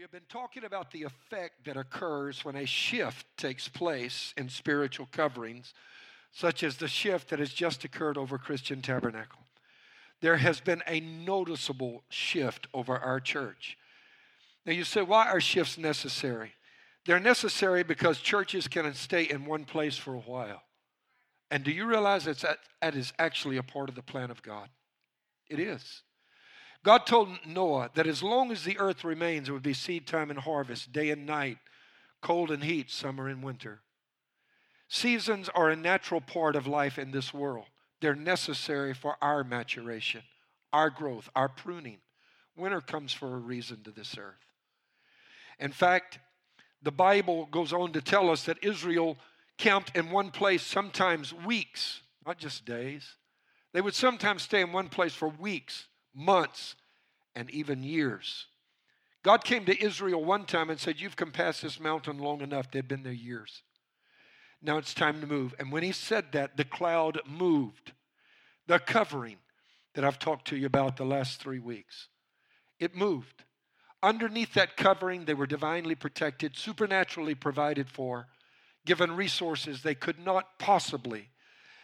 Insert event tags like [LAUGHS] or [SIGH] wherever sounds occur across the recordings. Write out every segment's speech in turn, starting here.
We have been talking about the effect that occurs when a shift takes place in spiritual coverings, such as the shift that has just occurred over Christian Tabernacle. There has been a noticeable shift over our church. Now, you say, why are shifts necessary? They're necessary because churches can stay in one place for a while. And do you realize that that is actually a part of the plan of God? It is. God told Noah that as long as the earth remains, it would be seed time and harvest, day and night, cold and heat, summer and winter. Seasons are a natural part of life in this world. They're necessary for our maturation, our growth, our pruning. Winter comes for a reason to this earth. In fact, the Bible goes on to tell us that Israel camped in one place sometimes weeks, not just days. They would sometimes stay in one place for weeks, months, and even years. God came to Israel one time and said, You've come past this mountain long enough. They've been there years. Now it's time to move. And when he said that, the cloud moved. The covering that I've talked to you about the last three weeks, it moved. Underneath that covering, they were divinely protected, supernaturally provided for, given resources they could not possibly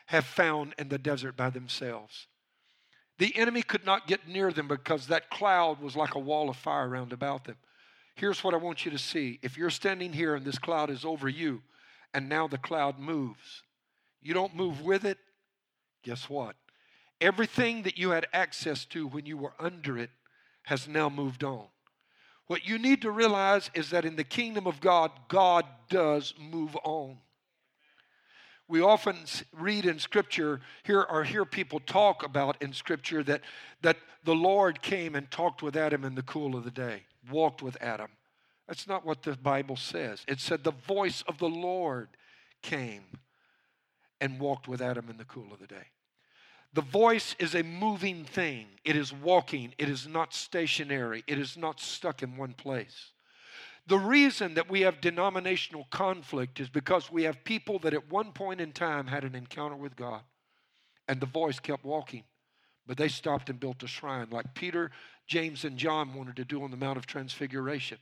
have found in the desert by themselves. The enemy could not get near them because that cloud was like a wall of fire round about them. Here's what I want you to see. If you're standing here and this cloud is over you, and now the cloud moves, you don't move with it, guess what? Everything that you had access to when you were under it has now moved on. What you need to realize is that in the kingdom of God, God does move on. We often read in Scripture, hear or hear people talk about in Scripture that, that the Lord came and talked with Adam in the cool of the day, walked with Adam. That's not what the Bible says. It said the voice of the Lord came and walked with Adam in the cool of the day. The voice is a moving thing. It is walking. It is not stationary. It is not stuck in one place. The reason that we have denominational conflict is because we have people that at one point in time had an encounter with God and the voice kept walking, but they stopped and built a shrine like Peter, James, and John wanted to do on the Mount of Transfiguration.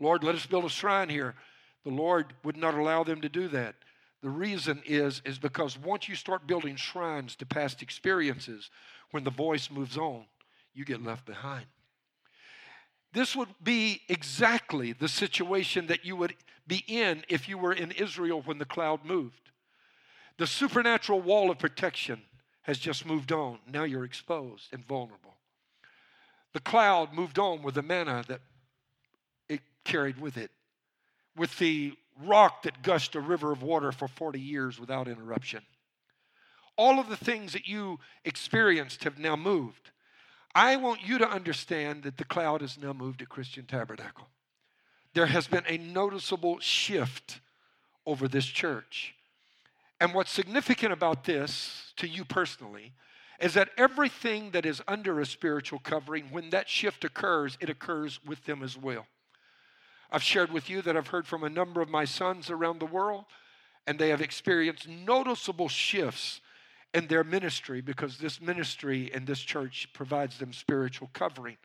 Lord, let us build a shrine here. The Lord would not allow them to do that. The reason is is because once you start building shrines to past experiences, when the voice moves on, you get left behind. This would be exactly the situation that you would be in if you were in Israel when the cloud moved. The supernatural wall of protection has just moved on. Now you're exposed and vulnerable. The cloud moved on with the manna that it carried with it, with the rock that gushed a river of water for 40 years without interruption. All of the things that you experienced have now moved. I want you to understand that the cloud has now moved to Christian Tabernacle. There has been a noticeable shift over this church. And what's significant about this to you personally is that everything that is under a spiritual covering, when that shift occurs, it occurs with them as well. I've shared with you that I've heard from a number of my sons around the world, and they have experienced noticeable shifts in their ministry because this ministry and this church provides them spiritual covering.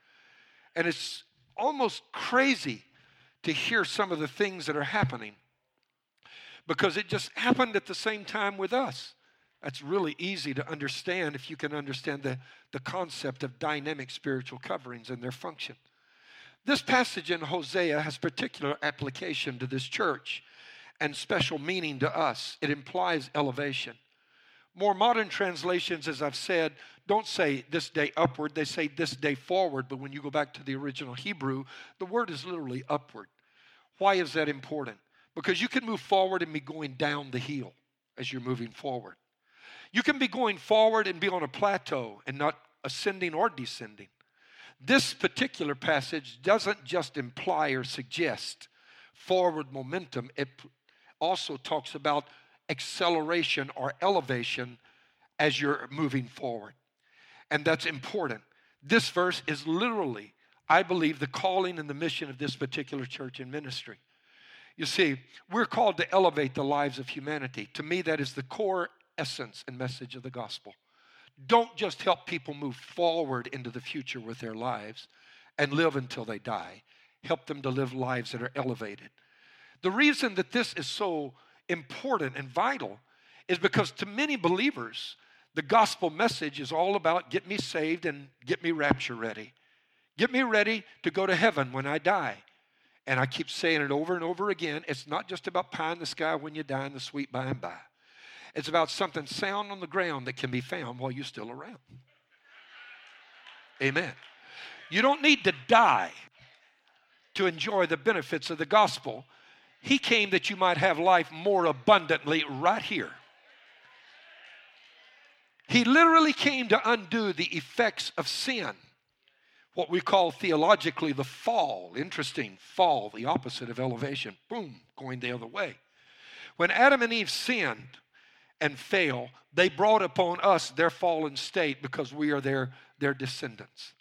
And it's almost crazy to hear some of the things that are happening because it just happened at the same time with us. That's really easy to understand if you can understand the, the concept of dynamic spiritual coverings and their function. This passage in Hosea has particular application to this church and special meaning to us. It implies elevation. More modern translations, as I've said, don't say this day upward, they say this day forward. But when you go back to the original Hebrew, the word is literally upward. Why is that important? Because you can move forward and be going down the hill as you're moving forward. You can be going forward and be on a plateau and not ascending or descending. This particular passage doesn't just imply or suggest forward momentum, it also talks about acceleration or elevation as you're moving forward. And that's important. This verse is literally, I believe, the calling and the mission of this particular church and ministry. You see, we're called to elevate the lives of humanity. To me, that is the core essence and message of the gospel. Don't just help people move forward into the future with their lives and live until they die. help them to live lives that are elevated. The reason that this is so important and vital is because to many believers, the gospel message is all about get me saved and get me rapture ready. Get me ready to go to heaven when I die. And I keep saying it over and over again. It's not just about pie in the sky when you die in the sweet by and by. It's about something sound on the ground that can be found while you're still around. Amen. You don't need to die to enjoy the benefits of the gospel. He came that you might have life more abundantly right here. He literally came to undo the effects of sin, what we call theologically the fall. Interesting, fall, the opposite of elevation. Boom, going the other way. When Adam and Eve sinned and fell, they brought upon us their fallen state because we are their, their descendants.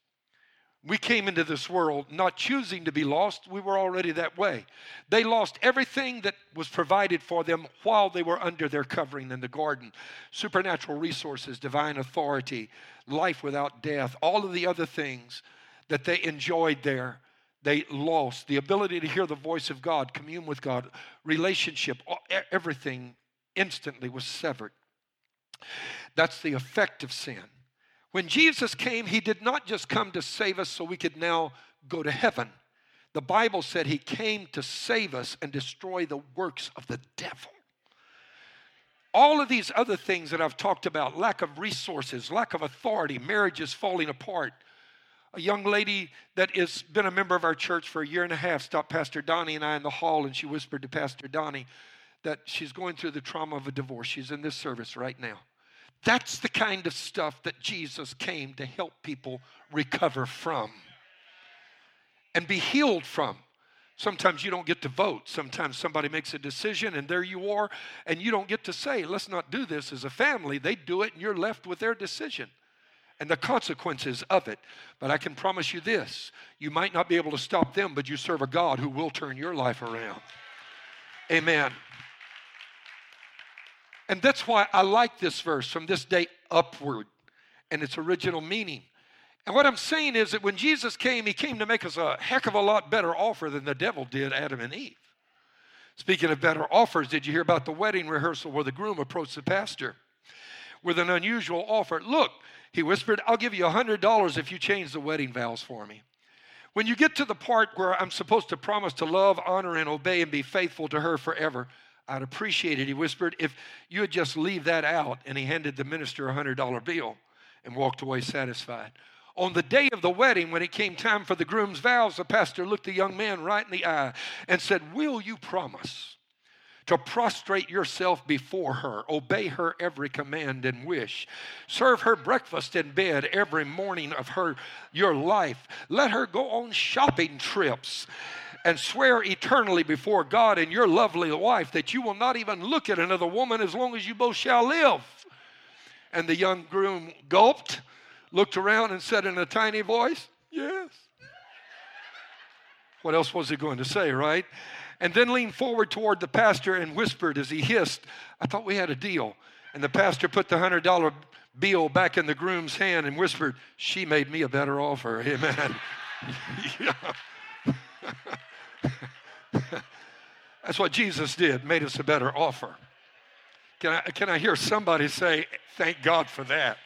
We came into this world not choosing to be lost, we were already that way. They lost everything that was provided for them while they were under their covering in the garden supernatural resources, divine authority, life without death, all of the other things that they enjoyed there. They lost the ability to hear the voice of God, commune with God, relationship, everything instantly was severed. That's the effect of sin. When Jesus came, he did not just come to save us so we could now go to heaven. The Bible said he came to save us and destroy the works of the devil. All of these other things that I've talked about lack of resources, lack of authority, marriages falling apart. A young lady that has been a member of our church for a year and a half stopped Pastor Donnie and I in the hall and she whispered to Pastor Donnie that she's going through the trauma of a divorce. She's in this service right now. That's the kind of stuff that Jesus came to help people recover from and be healed from. Sometimes you don't get to vote. Sometimes somebody makes a decision and there you are, and you don't get to say, let's not do this as a family. They do it and you're left with their decision and the consequences of it. But I can promise you this you might not be able to stop them, but you serve a God who will turn your life around. Amen. And that's why I like this verse from this day upward and its original meaning. And what I'm saying is that when Jesus came, he came to make us a heck of a lot better offer than the devil did Adam and Eve. Speaking of better offers, did you hear about the wedding rehearsal where the groom approached the pastor with an unusual offer? Look, he whispered, I'll give you a $100 if you change the wedding vows for me. When you get to the part where I'm supposed to promise to love, honor, and obey and be faithful to her forever, I'd appreciate it, he whispered, if you would just leave that out. And he handed the minister a $100 bill and walked away satisfied. On the day of the wedding, when it came time for the groom's vows, the pastor looked the young man right in the eye and said, Will you promise to prostrate yourself before her, obey her every command and wish, serve her breakfast in bed every morning of her your life, let her go on shopping trips? And swear eternally before God and your lovely wife that you will not even look at another woman as long as you both shall live. And the young groom gulped, looked around, and said in a tiny voice, Yes. What else was he going to say, right? And then leaned forward toward the pastor and whispered as he hissed, I thought we had a deal. And the pastor put the $100 bill back in the groom's hand and whispered, She made me a better offer. Amen. [LAUGHS] yeah. [LAUGHS] [LAUGHS] That's what Jesus did, made us a better offer. Can I, can I hear somebody say, Thank God for that?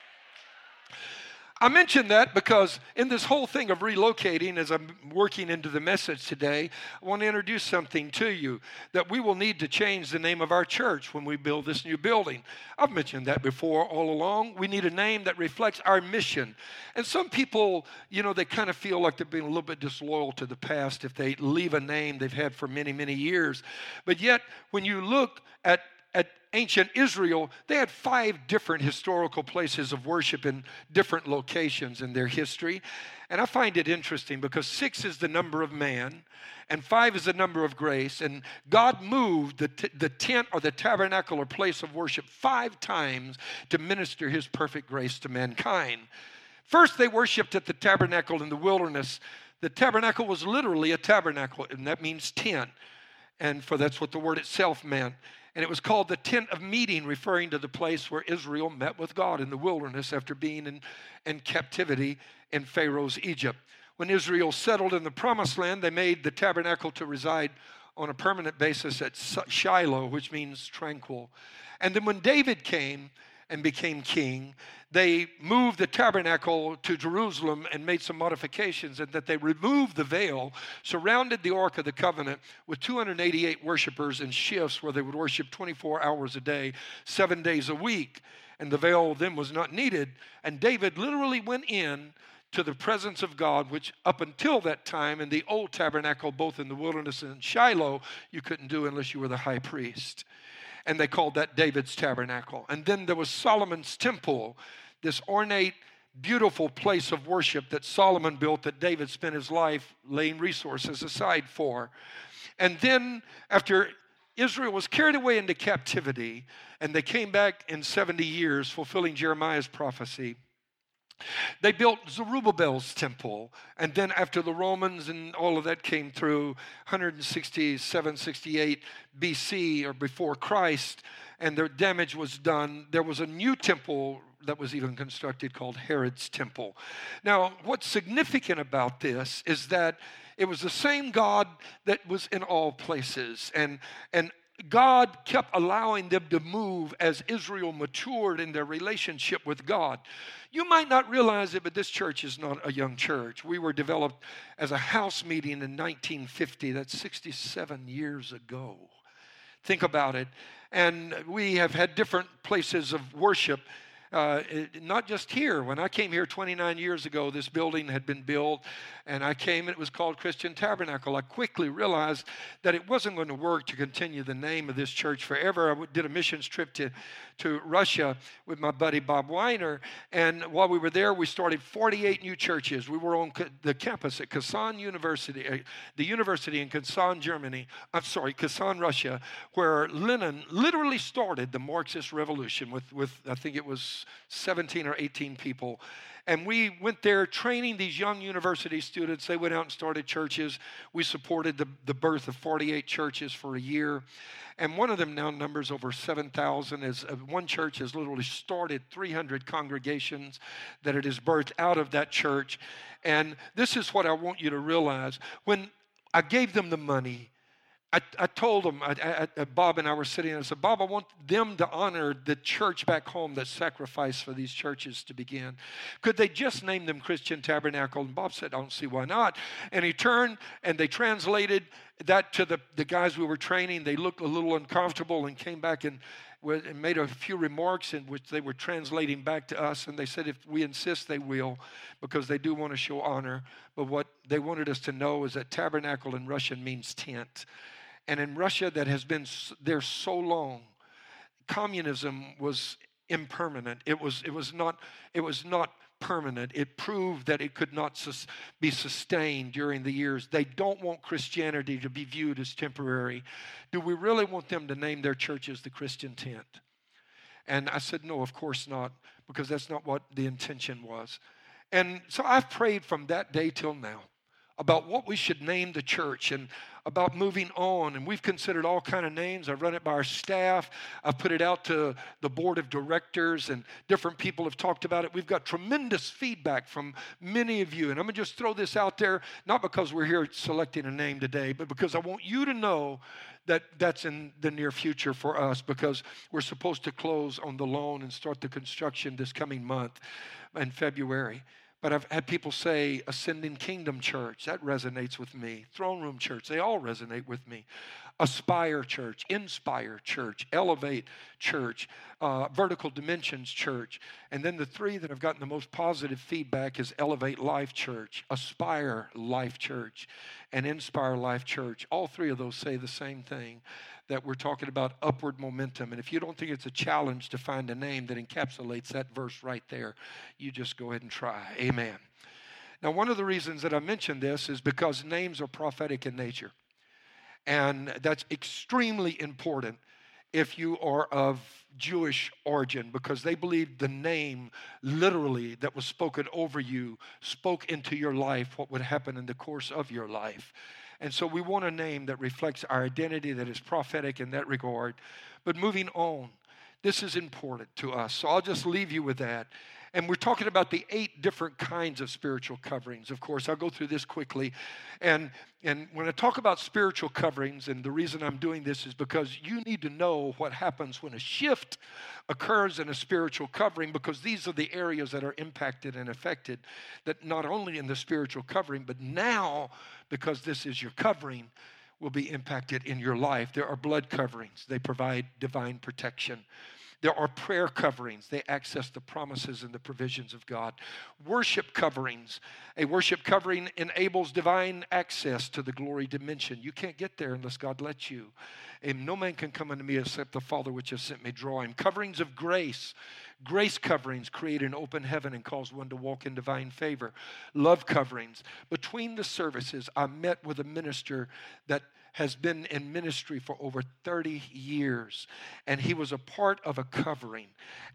I mention that because in this whole thing of relocating, as I'm working into the message today, I want to introduce something to you that we will need to change the name of our church when we build this new building. I've mentioned that before all along. We need a name that reflects our mission. And some people, you know, they kind of feel like they're being a little bit disloyal to the past if they leave a name they've had for many, many years. But yet, when you look at at ancient Israel, they had five different historical places of worship in different locations in their history. And I find it interesting because six is the number of man, and five is the number of grace. And God moved the, t- the tent or the tabernacle or place of worship five times to minister his perfect grace to mankind. First, they worshiped at the tabernacle in the wilderness. The tabernacle was literally a tabernacle, and that means tent. And for that's what the word itself meant. And it was called the tent of meeting, referring to the place where Israel met with God in the wilderness after being in, in captivity in Pharaoh's Egypt. When Israel settled in the promised land, they made the tabernacle to reside on a permanent basis at Shiloh, which means tranquil. And then when David came and became king, they moved the tabernacle to Jerusalem and made some modifications, and that they removed the veil, surrounded the Ark of the Covenant with 288 worshipers in shifts where they would worship 24 hours a day, seven days a week. And the veil then was not needed. And David literally went in to the presence of God, which up until that time in the old tabernacle, both in the wilderness and in Shiloh, you couldn't do unless you were the high priest. And they called that David's tabernacle. And then there was Solomon's temple, this ornate, beautiful place of worship that Solomon built that David spent his life laying resources aside for. And then after Israel was carried away into captivity, and they came back in 70 years, fulfilling Jeremiah's prophecy. They built Zerubbabel's temple, and then after the Romans and all of that came through, 167, 68 BC or before Christ, and their damage was done, there was a new temple that was even constructed called Herod's temple. Now, what's significant about this is that it was the same God that was in all places. And, and God kept allowing them to move as Israel matured in their relationship with God. You might not realize it, but this church is not a young church. We were developed as a house meeting in 1950. That's 67 years ago. Think about it. And we have had different places of worship uh, not just here. When I came here 29 years ago, this building had been built, and I came, and it was called Christian Tabernacle. I quickly realized that it wasn't going to work to continue the name of this church forever. I did a missions trip to, to Russia with my buddy Bob Weiner, and while we were there, we started 48 new churches. We were on the campus at Kazan University, uh, the university in Kazan, Germany. I'm sorry, Kazan, Russia, where Lenin literally started the Marxist revolution with, with I think it was 17 or 18 people. And we went there training these young university students. They went out and started churches. We supported the, the birth of 48 churches for a year. And one of them now numbers over 7,000. As uh, one church has literally started 300 congregations that it has birthed out of that church. And this is what I want you to realize. When I gave them the money, I, I told them, I, I, Bob and I were sitting, and I said, Bob, I want them to honor the church back home that sacrificed for these churches to begin. Could they just name them Christian Tabernacle? And Bob said, I don't see why not. And he turned and they translated that to the, the guys we were training. They looked a little uncomfortable and came back and, and made a few remarks in which they were translating back to us. And they said, if we insist, they will, because they do want to show honor. But what they wanted us to know is that tabernacle in Russian means tent. And in Russia, that has been there so long, communism was impermanent. It was, it was, not, it was not permanent. It proved that it could not sus- be sustained during the years. They don't want Christianity to be viewed as temporary. Do we really want them to name their churches the Christian tent? And I said, no, of course not, because that's not what the intention was. And so I've prayed from that day till now about what we should name the church and about moving on. And we've considered all kind of names. I've run it by our staff. I've put it out to the board of directors and different people have talked about it. We've got tremendous feedback from many of you. And i'm going to just throw this out there not because we're here selecting a name today but because i want you to know that that's in the near future for us because we're supposed to close on the loan and start the construction this coming month in february but I've had people say Ascending Kingdom Church. That resonates with me. Throne Room Church. They all resonate with me. Aspire Church, Inspire Church, Elevate Church, uh, Vertical Dimensions Church. And then the three that have gotten the most positive feedback is Elevate Life Church, Aspire Life Church, and Inspire Life Church. All three of those say the same thing that we're talking about upward momentum. And if you don't think it's a challenge to find a name that encapsulates that verse right there, you just go ahead and try. Amen. Now, one of the reasons that I mention this is because names are prophetic in nature. And that's extremely important if you are of Jewish origin because they believed the name literally that was spoken over you spoke into your life what would happen in the course of your life. And so we want a name that reflects our identity, that is prophetic in that regard. But moving on, this is important to us. So I'll just leave you with that. And we're talking about the eight different kinds of spiritual coverings. Of course, I'll go through this quickly. And, and when I talk about spiritual coverings, and the reason I'm doing this is because you need to know what happens when a shift occurs in a spiritual covering, because these are the areas that are impacted and affected, that not only in the spiritual covering, but now, because this is your covering, will be impacted in your life. There are blood coverings, they provide divine protection. There are prayer coverings. They access the promises and the provisions of God. Worship coverings. A worship covering enables divine access to the glory dimension. You can't get there unless God lets you. And no man can come unto me except the Father which has sent me draw him. Coverings of grace. Grace coverings create an open heaven and cause one to walk in divine favor. Love coverings. Between the services, I met with a minister that has been in ministry for over 30 years, and he was a part of a covering.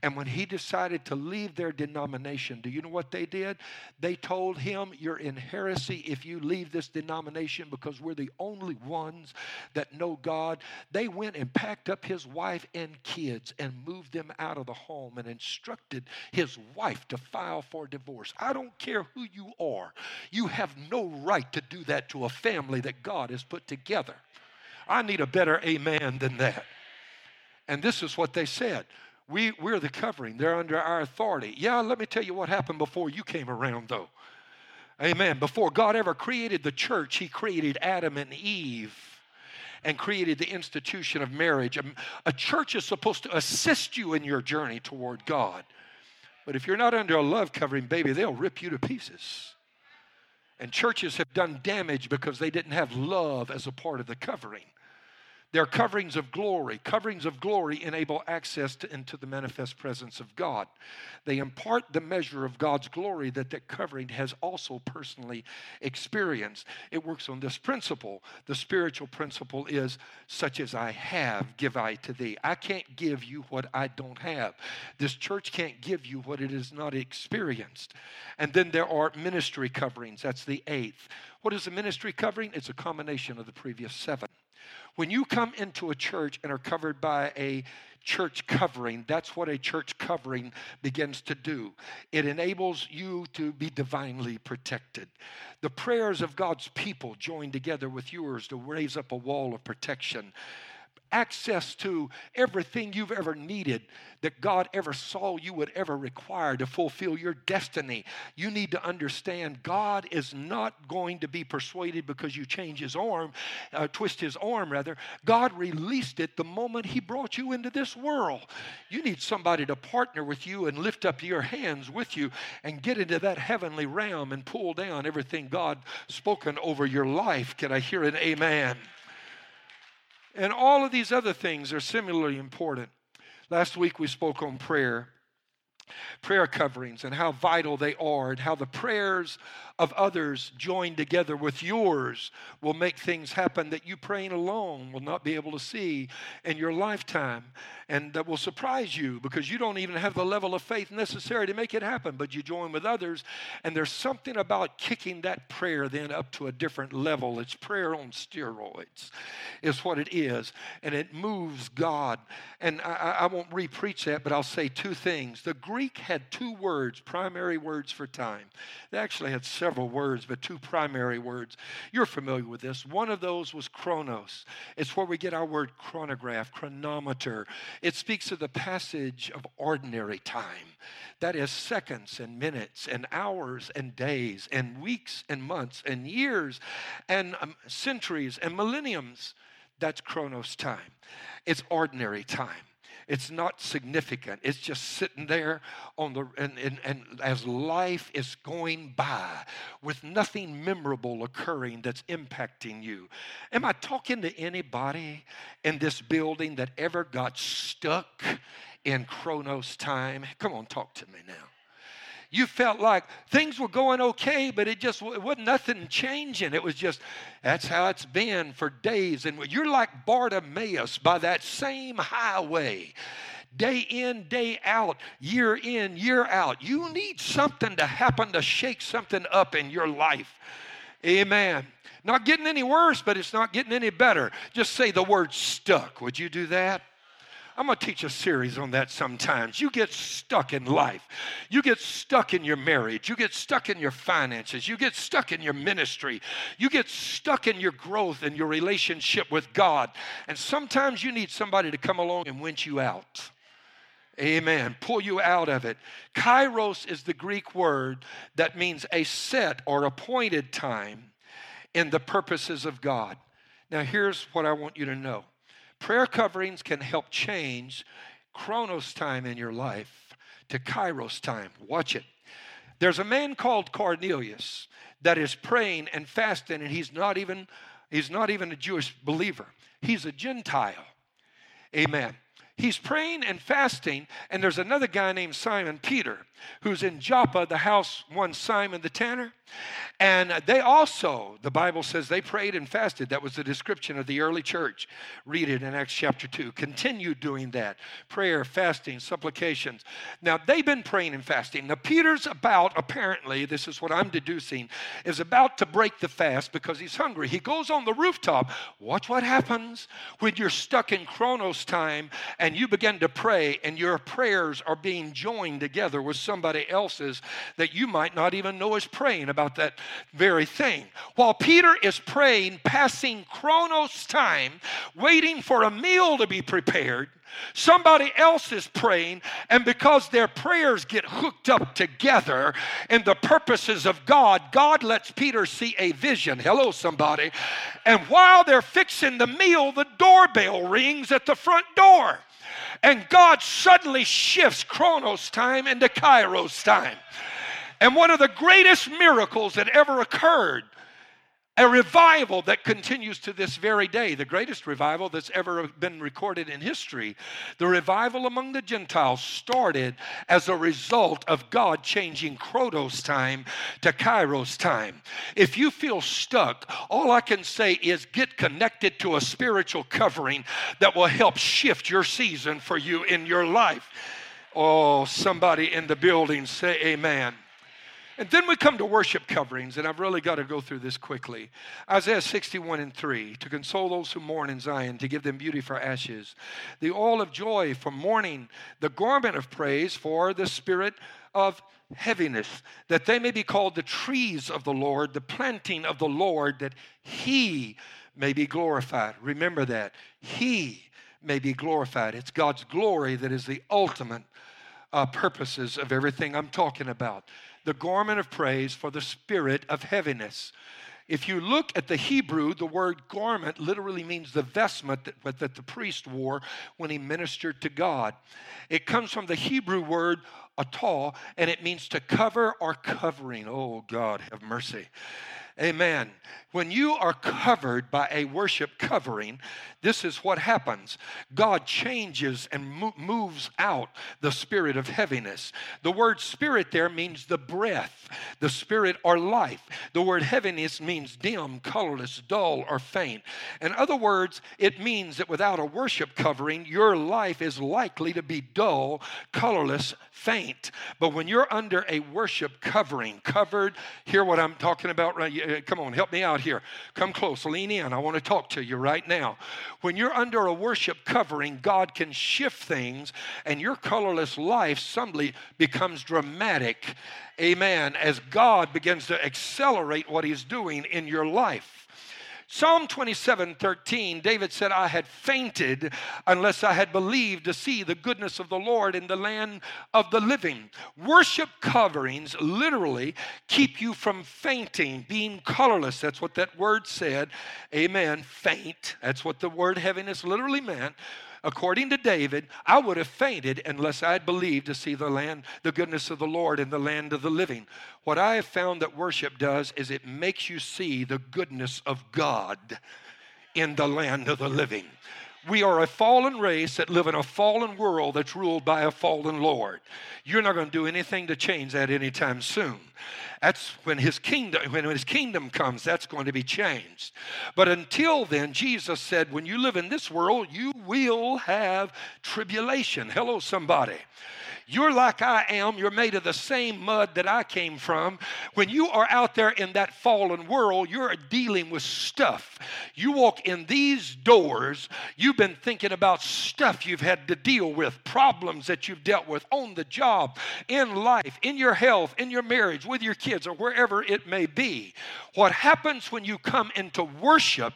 And when he decided to leave their denomination, do you know what they did? They told him, You're in heresy if you leave this denomination because we're the only ones that know God. They went and packed up his wife and kids and moved them out of the home and instructed his wife to file for divorce. I don't care who you are, you have no right to do that to a family that God has put together. I need a better amen than that. And this is what they said. We, we're the covering. They're under our authority. Yeah, let me tell you what happened before you came around, though. Amen. Before God ever created the church, He created Adam and Eve and created the institution of marriage. A church is supposed to assist you in your journey toward God. But if you're not under a love covering, baby, they'll rip you to pieces. And churches have done damage because they didn't have love as a part of the covering. They're coverings of glory. Coverings of glory enable access to, into the manifest presence of God. They impart the measure of God's glory that that covering has also personally experienced. It works on this principle. The spiritual principle is such as I have, give I to thee. I can't give you what I don't have. This church can't give you what it has not experienced. And then there are ministry coverings. That's the eighth. What is a ministry covering? It's a combination of the previous seven. When you come into a church and are covered by a church covering, that's what a church covering begins to do. It enables you to be divinely protected. The prayers of God's people join together with yours to raise up a wall of protection access to everything you've ever needed that God ever saw you would ever require to fulfill your destiny. You need to understand God is not going to be persuaded because you change his arm, uh, twist his arm rather. God released it the moment he brought you into this world. You need somebody to partner with you and lift up your hands with you and get into that heavenly realm and pull down everything God spoken over your life. Can I hear an amen? And all of these other things are similarly important. Last week we spoke on prayer, prayer coverings, and how vital they are, and how the prayers of others joined together with yours will make things happen that you praying alone will not be able to see in your lifetime. And that will surprise you because you don't even have the level of faith necessary to make it happen. But you join with others, and there's something about kicking that prayer then up to a different level. It's prayer on steroids, is what it is. And it moves God. And I, I won't re preach that, but I'll say two things. The Greek had two words, primary words for time. They actually had several several words, but two primary words. You're familiar with this. One of those was chronos. It's where we get our word chronograph, chronometer. It speaks of the passage of ordinary time. That is seconds and minutes and hours and days and weeks and months and years and um, centuries and millenniums. That's chronos time. It's ordinary time. It's not significant. It's just sitting there on the and, and, and as life is going by with nothing memorable occurring that's impacting you. Am I talking to anybody in this building that ever got stuck in Chronos time? Come on, talk to me now you felt like things were going okay, but it just it wasn't nothing changing. It was just that's how it's been for days. And you're like Bartimaeus by that same highway. Day in, day out, year in, year out. You need something to happen to shake something up in your life. Amen. Not getting any worse, but it's not getting any better. Just say the word stuck. Would you do that? I'm going to teach a series on that sometimes. You get stuck in life. You get stuck in your marriage. You get stuck in your finances. You get stuck in your ministry. You get stuck in your growth and your relationship with God. And sometimes you need somebody to come along and winch you out. Amen. Pull you out of it. Kairos is the Greek word that means a set or appointed time in the purposes of God. Now, here's what I want you to know Prayer coverings can help change chronos time in your life to kairos time. Watch it. There's a man called Cornelius that is praying and fasting, and he's not even he's not even a Jewish believer. He's a Gentile. Amen. He's praying and fasting, and there's another guy named Simon Peter who's in Joppa, the house one Simon the tanner. And they also, the Bible says they prayed and fasted. That was the description of the early church. Read it in Acts chapter 2. Continue doing that prayer, fasting, supplications. Now, they've been praying and fasting. Now, Peter's about, apparently, this is what I'm deducing, is about to break the fast because he's hungry. He goes on the rooftop. Watch what happens when you're stuck in Chronos time and you begin to pray and your prayers are being joined together with somebody else's that you might not even know is praying about that very thing. While Peter is praying, passing Chronos time, waiting for a meal to be prepared, Somebody else is praying, and because their prayers get hooked up together in the purposes of God, God lets Peter see a vision. Hello, somebody. And while they're fixing the meal, the doorbell rings at the front door. And God suddenly shifts Chronos time into Kairos time. And one of the greatest miracles that ever occurred, a revival that continues to this very day, the greatest revival that's ever been recorded in history. The revival among the Gentiles started as a result of God changing Chronos time to Kairos time. If you feel stuck, all I can say is get connected to a spiritual covering that will help shift your season for you in your life. Oh, somebody in the building say amen. And then we come to worship coverings, and I've really got to go through this quickly. Isaiah 61 and 3 to console those who mourn in Zion, to give them beauty for ashes, the oil of joy for mourning, the garment of praise for the spirit of heaviness, that they may be called the trees of the Lord, the planting of the Lord, that he may be glorified. Remember that. He may be glorified. It's God's glory that is the ultimate uh, purposes of everything I'm talking about the garment of praise for the spirit of heaviness. If you look at the Hebrew, the word garment literally means the vestment that, that the priest wore when he ministered to God. It comes from the Hebrew word atah, and it means to cover or covering. Oh, God, have mercy. Amen. When you are covered by a worship covering, this is what happens God changes and mo- moves out the spirit of heaviness. The word spirit there means the breath, the spirit or life. The word heaviness means dim, colorless, dull, or faint. In other words, it means that without a worship covering, your life is likely to be dull, colorless, faint. But when you're under a worship covering, covered, hear what I'm talking about right uh, Come on, help me out here. Come close, lean in. I want to talk to you right now. When you're under a worship covering, God can shift things and your colorless life suddenly becomes dramatic. Amen. As God begins to accelerate what He's doing in your life. Psalm 27 13, David said, I had fainted unless I had believed to see the goodness of the Lord in the land of the living. Worship coverings literally keep you from fainting, being colorless. That's what that word said. Amen. Faint. That's what the word heaviness literally meant according to David, I would have fainted unless I had believed to see the land, the goodness of the Lord in the land of the living. What I have found that worship does is it makes you see the goodness of God in the land of the living. We are a fallen race that live in a fallen world that's ruled by a fallen Lord. You're not going to do anything to change that anytime soon. That's when his kingdom when his kingdom comes, that's going to be changed. But until then, Jesus said, when you live in this world, you will have tribulation. Hello, somebody. You're like I am. You're made of the same mud that I came from. When you are out there in that fallen world, you're dealing with stuff. You walk in these doors, you've been thinking about stuff you've had to deal with, problems that you've dealt with on the job, in life, in your health, in your marriage, with your kids, or wherever it may be. What happens when you come into worship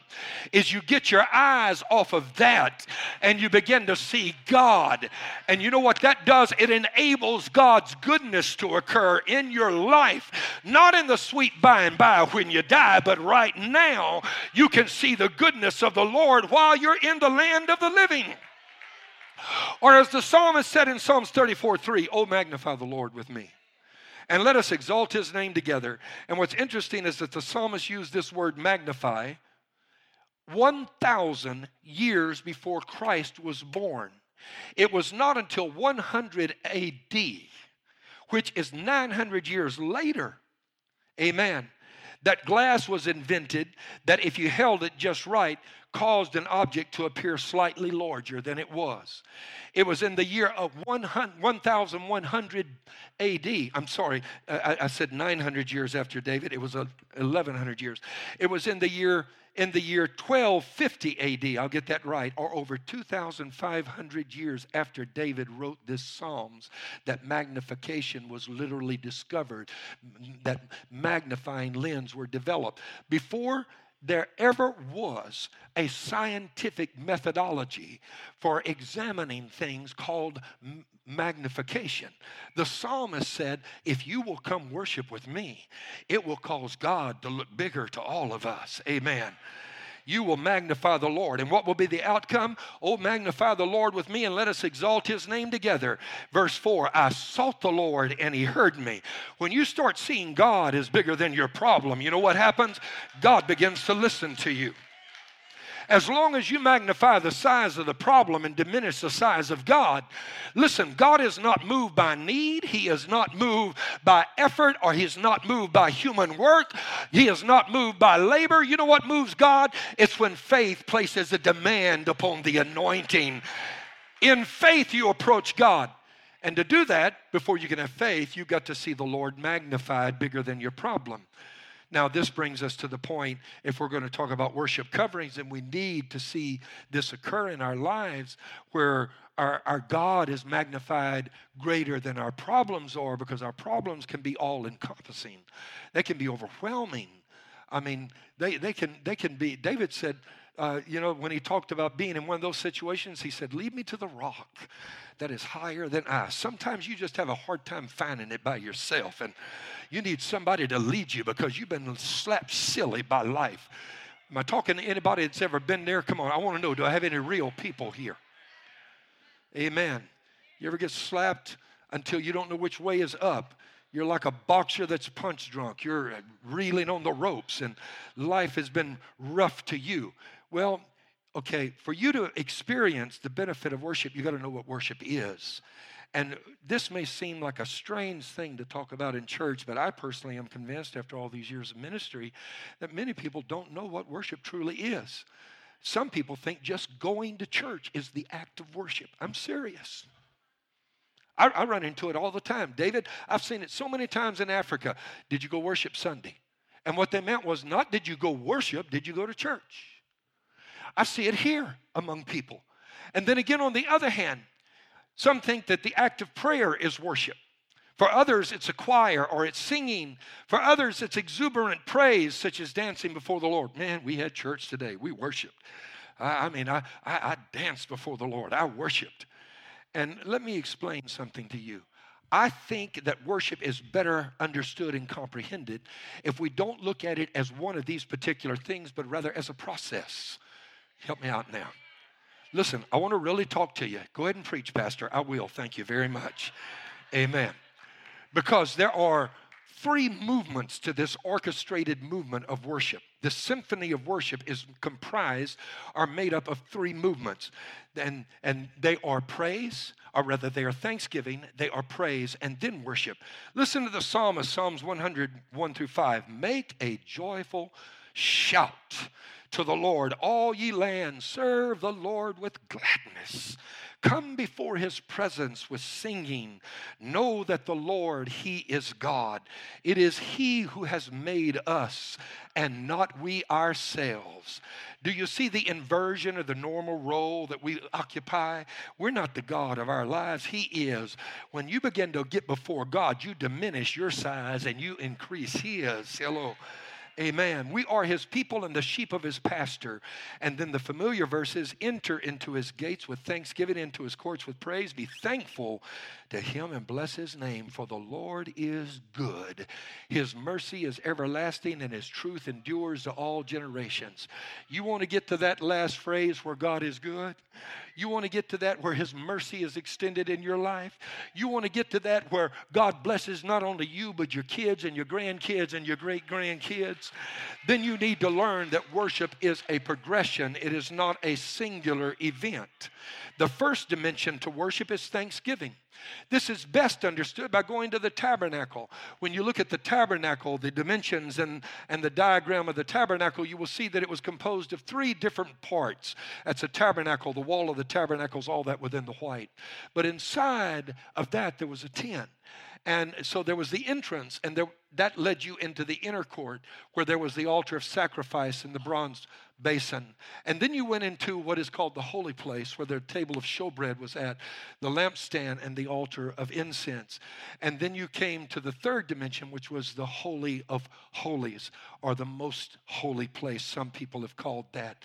is you get your eyes off of that and you begin to see God. And you know what that does? It enables God's goodness to occur in your life, not in the sweet by and by when you die, but right now you can see the goodness of the Lord while you're in the land of the living. Or as the psalmist said in Psalms 34 3, Oh, magnify the Lord with me. And let us exalt his name together. And what's interesting is that the psalmist used this word magnify 1,000 years before Christ was born. It was not until 100 AD, which is 900 years later, amen, that glass was invented that if you held it just right, caused an object to appear slightly larger than it was. It was in the year of 1100 AD. I'm sorry, I, said 900 years after David. It was uh, 1100 years. It was in the year in the year 1250 AD, I'll get that right, or over 2,500 years after David wrote this Psalms, that magnification was literally discovered, that magnifying lens were developed. Before there ever was a scientific methodology for examining things called magnification. The psalmist said, If you will come worship with me, it will cause God to look bigger to all of us. Amen you will magnify the Lord. And what will be the outcome? Oh, magnify the Lord with me and let us exalt his name together. Verse 4 I sought the Lord and he heard me. When you start seeing God is bigger than your problem, you know what happens? God begins to listen to you. As long as you magnify the size of the problem and diminish the size of God, listen, God is not moved by need. He is not moved by effort or He is not moved by human work. He is not moved by labor. You know what moves God? It's when faith places a demand upon the anointing. In faith, you approach God. And to do that, before you can have faith, you've got to see the Lord magnified bigger than your problem. Now, this brings us to the point if we're going to talk about worship coverings, and we need to see this occur in our lives where our, our God is magnified greater than our problems are because our problems can be all encompassing, they can be overwhelming. I mean, they, they, can, they can be, David said, uh, you know, when he talked about being in one of those situations, he said, Lead me to the rock that is higher than I. Sometimes you just have a hard time finding it by yourself. And you need somebody to lead you because you've been slapped silly by life. Am I talking to anybody that's ever been there? Come on, I want to know do I have any real people here? Amen. You ever get slapped until you don't know which way is up? You're like a boxer that's punch drunk. You're reeling on the ropes, and life has been rough to you. Well, okay, for you to experience the benefit of worship, you got to know what worship is. And this may seem like a strange thing to talk about in church, but I personally am convinced after all these years of ministry that many people don't know what worship truly is. Some people think just going to church is the act of worship. I'm serious. I, I run into it all the time. David, I've seen it so many times in Africa. Did you go worship Sunday? And what they meant was not did you go worship, did you go to church? I see it here among people. And then again, on the other hand, some think that the act of prayer is worship. For others, it's a choir or it's singing. For others, it's exuberant praise, such as dancing before the Lord. Man, we had church today. We worshiped. I, I mean, I, I, I danced before the Lord. I worshiped. And let me explain something to you. I think that worship is better understood and comprehended if we don't look at it as one of these particular things, but rather as a process. Help me out now. Listen, I want to really talk to you. Go ahead and preach, Pastor. I will. Thank you very much. Amen. Because there are three movements to this orchestrated movement of worship. The symphony of worship is comprised, are made up of three movements. And, and they are praise, or rather, they are thanksgiving, they are praise, and then worship. Listen to the psalmist, Psalms 101 through 5. Make a joyful shout to the Lord. All ye lands, serve the Lord with gladness. Come before his presence with singing. Know that the Lord, he is God. It is he who has made us and not we ourselves. Do you see the inversion of the normal role that we occupy? We're not the God of our lives, He is. When you begin to get before God, you diminish your size and you increase His. Hello. Amen. We are his people and the sheep of his pasture. And then the familiar verses enter into his gates with thanksgiving, into his courts with praise. Be thankful to him and bless his name, for the Lord is good. His mercy is everlasting, and his truth endures to all generations. You want to get to that last phrase where God is good? You want to get to that where his mercy is extended in your life? You want to get to that where God blesses not only you, but your kids and your grandkids and your great grandkids? Then you need to learn that worship is a progression, it is not a singular event. The first dimension to worship is thanksgiving. This is best understood by going to the tabernacle. When you look at the tabernacle, the dimensions and, and the diagram of the tabernacle, you will see that it was composed of three different parts. That's a tabernacle, the wall of the tabernacle is all that within the white. But inside of that, there was a tent. And so there was the entrance, and there, that led you into the inner court where there was the altar of sacrifice and the bronze basin. And then you went into what is called the holy place, where the table of showbread was at, the lampstand, and the altar of incense. And then you came to the third dimension, which was the Holy of Holies, or the most holy place. Some people have called that.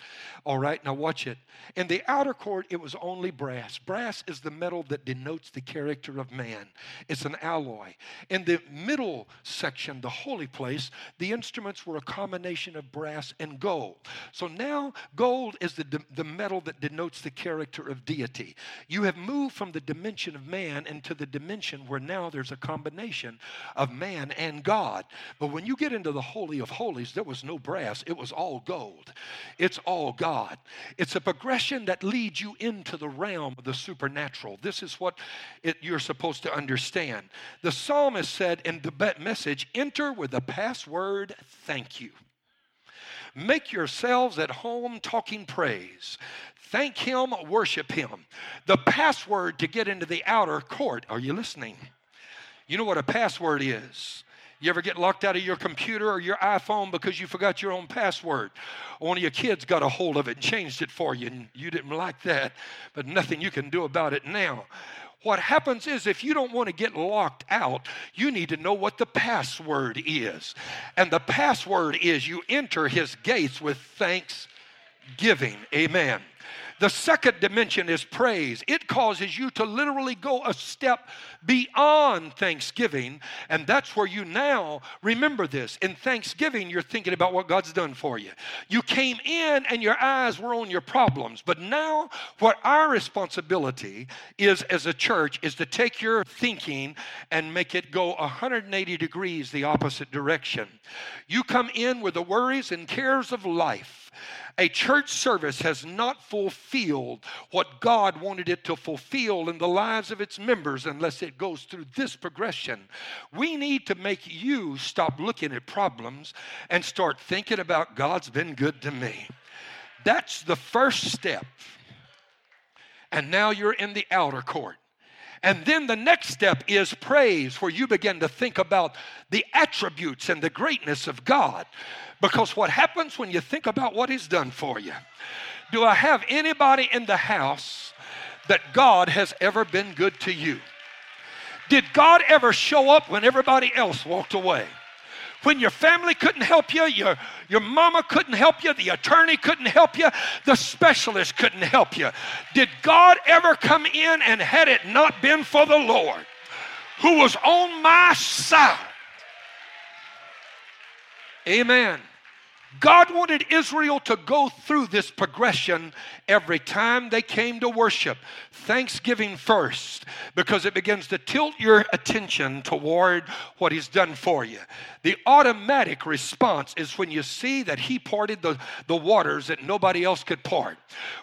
All right, now watch it. In the outer court, it was only brass. Brass is the metal that denotes the character of man, it's an alloy. In the middle section, the holy place, the instruments were a combination of brass and gold. So now gold is the, the metal that denotes the character of deity. You have moved from the dimension of man into the dimension where now there's a combination of man and God. But when you get into the Holy of Holies, there was no brass, it was all gold. It's all God. It's a progression that leads you into the realm of the supernatural. This is what it, you're supposed to understand. The psalmist said in the message, enter with the password, thank you. Make yourselves at home talking praise. Thank Him, worship Him. The password to get into the outer court, are you listening? You know what a password is? You ever get locked out of your computer or your iPhone because you forgot your own password? One of your kids got a hold of it and changed it for you, and you didn't like that, but nothing you can do about it now. What happens is if you don't want to get locked out, you need to know what the password is. And the password is you enter his gates with thanksgiving. Amen. The second dimension is praise. It causes you to literally go a step beyond thanksgiving. And that's where you now remember this. In thanksgiving, you're thinking about what God's done for you. You came in and your eyes were on your problems. But now, what our responsibility is as a church is to take your thinking and make it go 180 degrees the opposite direction. You come in with the worries and cares of life a church service has not fulfilled what God wanted it to fulfill in the lives of its members unless it goes through this progression. We need to make you stop looking at problems and start thinking about God's been good to me. That's the first step. And now you're in the outer court. And then the next step is praise, where you begin to think about the attributes and the greatness of God. Because what happens when you think about what He's done for you? Do I have anybody in the house that God has ever been good to you? Did God ever show up when everybody else walked away? When your family couldn't help you, your, your mama couldn't help you, the attorney couldn't help you, the specialist couldn't help you. Did God ever come in and had it not been for the Lord who was on my side? Amen. God wanted Israel to go through this progression every time they came to worship. Thanksgiving first, because it begins to tilt your attention toward what He's done for you. The automatic response is when you see that He parted the, the waters that nobody else could part,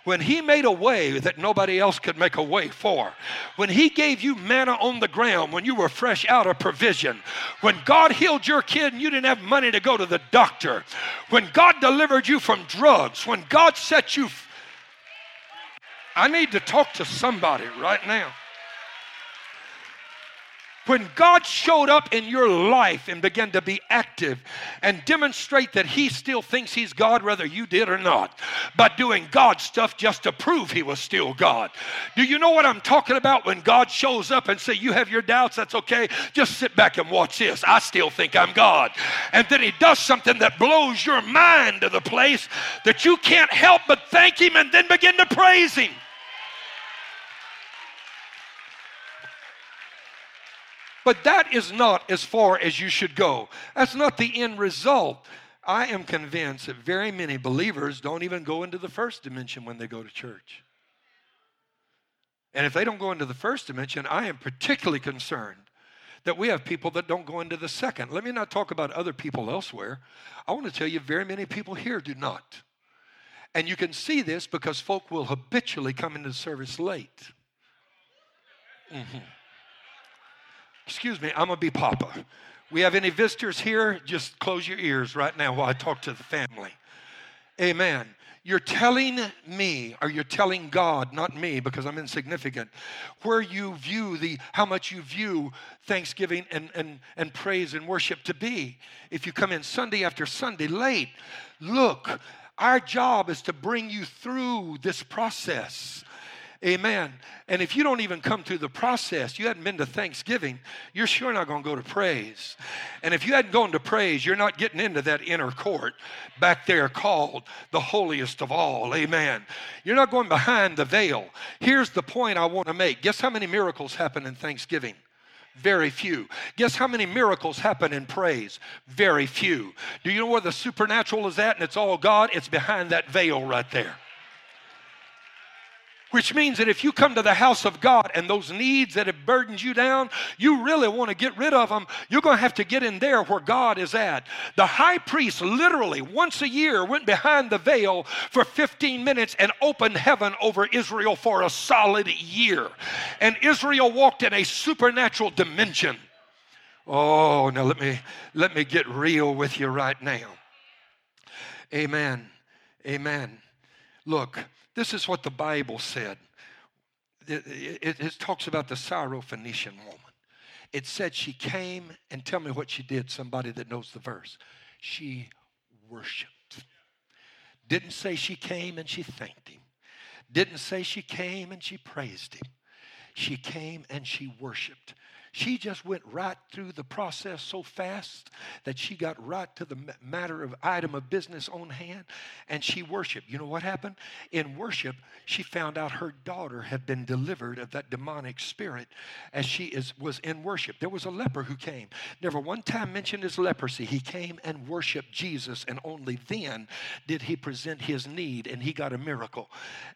when He made a way that nobody else could make a way for, when He gave you manna on the ground when you were fresh out of provision, when God healed your kid and you didn't have money to go to the doctor, when God delivered you from drugs, when God set you I need to talk to somebody right now. When God showed up in your life and began to be active and demonstrate that He still thinks He's God, whether you did or not, by doing God stuff just to prove He was still God. Do you know what I'm talking about when God shows up and say, You have your doubts, that's okay. Just sit back and watch this. I still think I'm God. And then He does something that blows your mind to the place that you can't help but thank Him and then begin to praise Him. But that is not as far as you should go. That's not the end result. I am convinced that very many believers don't even go into the first dimension when they go to church. And if they don't go into the first dimension, I am particularly concerned that we have people that don't go into the second. Let me not talk about other people elsewhere. I want to tell you, very many people here do not. And you can see this because folk will habitually come into service late. Mm-hmm. Excuse me, I'm going to be Papa. We have any visitors here? Just close your ears right now while I talk to the family. Amen. You're telling me, or you're telling God, not me, because I'm insignificant, where you view the how much you view Thanksgiving and, and, and praise and worship to be. If you come in Sunday after Sunday late, look, our job is to bring you through this process. Amen. And if you don't even come through the process, you hadn't been to Thanksgiving, you're sure not going to go to praise. And if you hadn't gone to praise, you're not getting into that inner court back there called the holiest of all. Amen. You're not going behind the veil. Here's the point I want to make. Guess how many miracles happen in Thanksgiving? Very few. Guess how many miracles happen in praise? Very few. Do you know where the supernatural is at and it's all God? It's behind that veil right there. Which means that if you come to the house of God and those needs that have burdened you down, you really want to get rid of them, you're going to have to get in there where God is at. The high priest literally once a year went behind the veil for 15 minutes and opened heaven over Israel for a solid year. And Israel walked in a supernatural dimension. Oh, now let me let me get real with you right now. Amen. Amen. Look, this is what the Bible said. It, it, it talks about the Syrophoenician woman. It said she came, and tell me what she did, somebody that knows the verse. She worshiped. Didn't say she came and she thanked him. Didn't say she came and she praised him. She came and she worshiped. She just went right through the process so fast that she got right to the matter of item of business on hand and she worshiped. You know what happened? In worship, she found out her daughter had been delivered of that demonic spirit as she is, was in worship. There was a leper who came. Never one time mentioned his leprosy. He came and worshiped Jesus, and only then did he present his need and he got a miracle.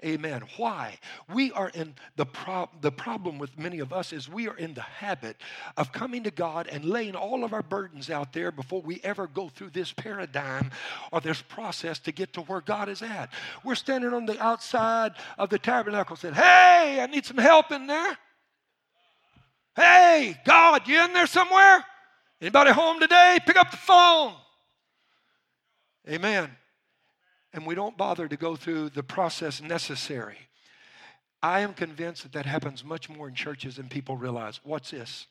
Amen. Why? We are in the, pro- the problem with many of us is we are in the habit habit of coming to God and laying all of our burdens out there before we ever go through this paradigm or this process to get to where God is at. We're standing on the outside of the tabernacle saying, Hey, I need some help in there. Hey, God, you in there somewhere? Anybody home today? Pick up the phone. Amen. And we don't bother to go through the process necessary I am convinced that that happens much more in churches than people realize. What's this?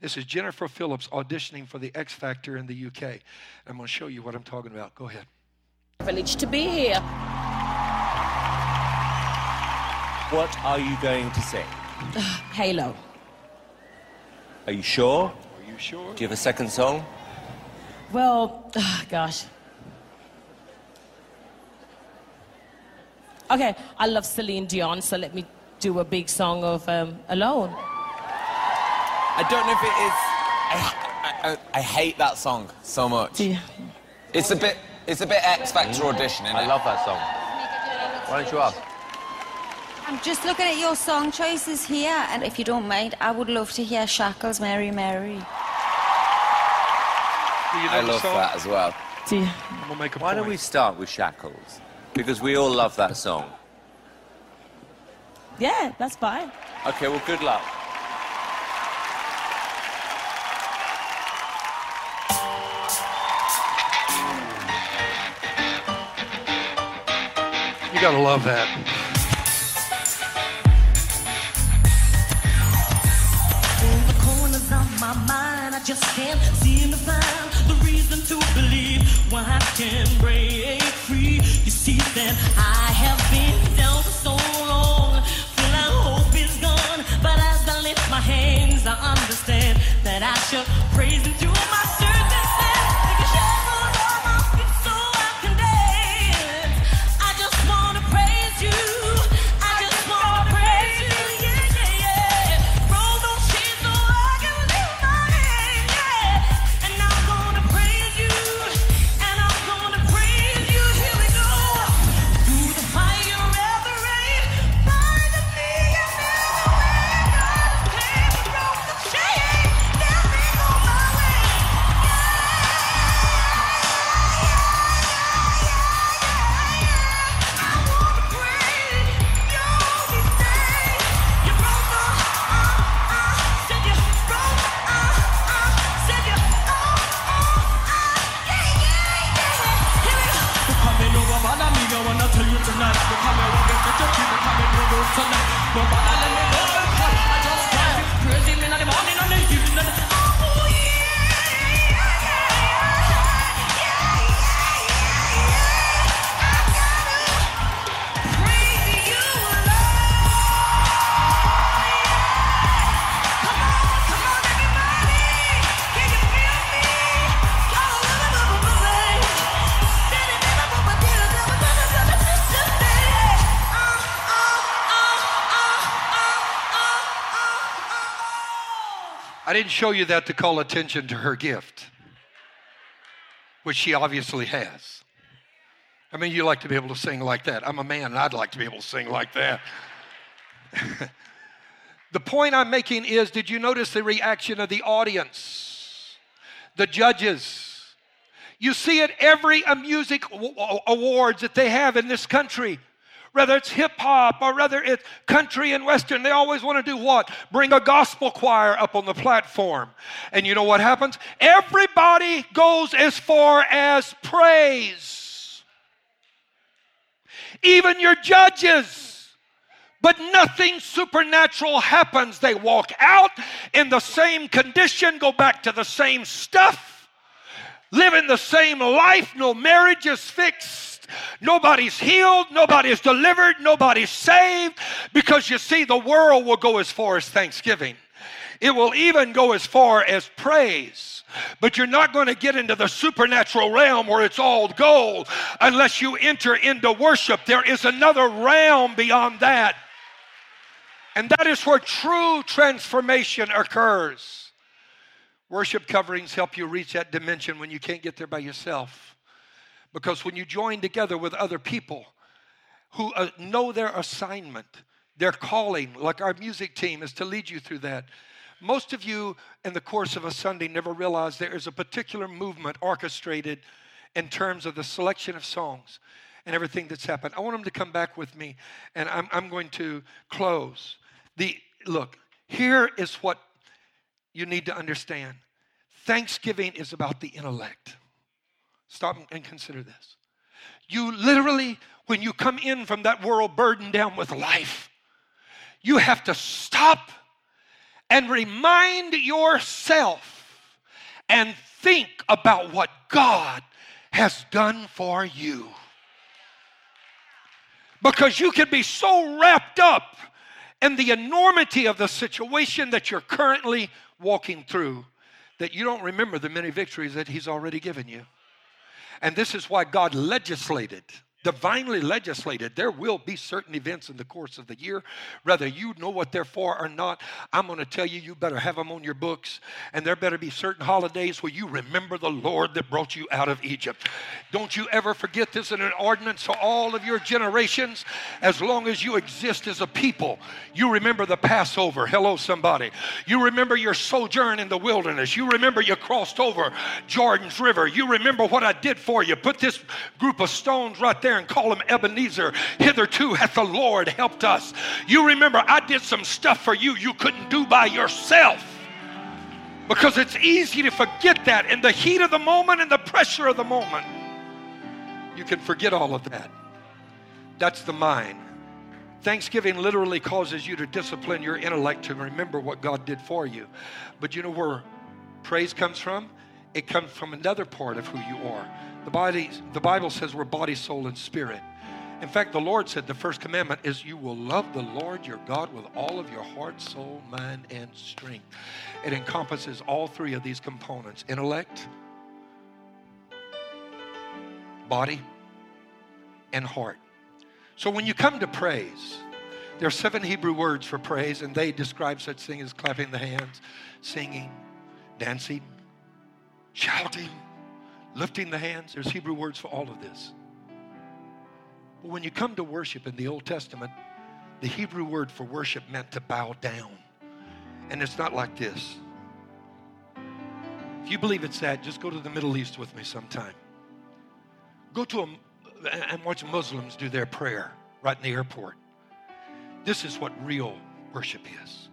This is Jennifer Phillips auditioning for the X Factor in the UK. I'm going to show you what I'm talking about. Go ahead. Privilege to be here. What are you going to sing? Halo. Are you sure? Are you sure? Do you have a second song? Well, oh, [SIGHS] gosh. Okay, I love Celine Dion, so let me do a big song of um, Alone. I don't know if it is. I, I, I hate that song so much. Yeah. It's a bit. It's a bit X Factor audition, isn't I it? love that song. Why don't you ask? I'm just looking at your song choices here, and if you don't mind, I would love to hear Shackles, Mary, Mary. Do you know I love song? that as well. Yeah. I'm going to make a Why point. don't we start with Shackles? Because we all love that song. Yeah, that's fine. Okay, well, good luck. You got to love that. Just can't seem to find the reason to believe why I can break free. You see, then I have been down for so long, feel like hope is gone. But as I lift my hands, I understand that I should praise Him through my circumstance. Didn't show you that to call attention to her gift, which she obviously has. I mean, you like to be able to sing like that. I'm a man and I'd like to be able to sing like that. [LAUGHS] the point I'm making is did you notice the reaction of the audience, the judges? You see it every music awards that they have in this country. Whether it's hip hop or whether it's country and western, they always want to do what? Bring a gospel choir up on the platform. And you know what happens? Everybody goes as far as praise. Even your judges. But nothing supernatural happens. They walk out in the same condition, go back to the same stuff, living the same life. No marriage is fixed. Nobody's healed, nobody's delivered, nobody's saved because you see, the world will go as far as thanksgiving. It will even go as far as praise. But you're not going to get into the supernatural realm where it's all gold unless you enter into worship. There is another realm beyond that. And that is where true transformation occurs. Worship coverings help you reach that dimension when you can't get there by yourself. Because when you join together with other people who uh, know their assignment, their calling, like our music team is to lead you through that. Most of you, in the course of a Sunday, never realize there is a particular movement orchestrated in terms of the selection of songs and everything that's happened. I want them to come back with me, and I'm, I'm going to close. The look, here is what you need to understand. Thanksgiving is about the intellect. Stop and consider this. You literally, when you come in from that world burdened down with life, you have to stop and remind yourself and think about what God has done for you. Because you can be so wrapped up in the enormity of the situation that you're currently walking through that you don't remember the many victories that He's already given you. And this is why God legislated, divinely legislated. There will be certain events in the course of the year, whether you know what they're for or not. I'm going to tell you, you better have them on your books. And there better be certain holidays where you remember the Lord that brought you out of Egypt. Don't you ever forget this in an ordinance for all of your generations. As long as you exist as a people, you remember the Passover. Hello, somebody. You remember your sojourn in the wilderness. You remember you crossed over Jordan's River. You remember what I did for you. Put this group of stones right there and call him Ebenezer. Hitherto hath the Lord helped us. You remember I did some stuff for you you couldn't do by yourself. Because it's easy to forget that in the heat of the moment and the pressure of the moment. You can forget all of that. That's the mind. Thanksgiving literally causes you to discipline your intellect to remember what God did for you. But you know where praise comes from? It comes from another part of who you are. The, body, the Bible says we're body, soul, and spirit. In fact, the Lord said the first commandment is you will love the Lord your God with all of your heart, soul, mind, and strength. It encompasses all three of these components intellect, body, and heart. So when you come to praise, there are seven Hebrew words for praise, and they describe such things as clapping the hands, singing, dancing, shouting, lifting the hands. There's Hebrew words for all of this. But when you come to worship in the Old Testament, the Hebrew word for worship meant to bow down. And it's not like this. If you believe it's that, just go to the Middle East with me sometime. Go to a, and watch Muslims do their prayer right in the airport. This is what real worship is.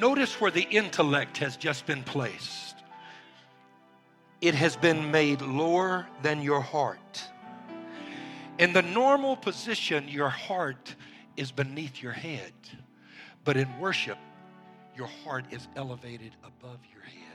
Notice where the intellect has just been placed. It has been made lower than your heart. In the normal position, your heart is beneath your head. But in worship, your heart is elevated above your head.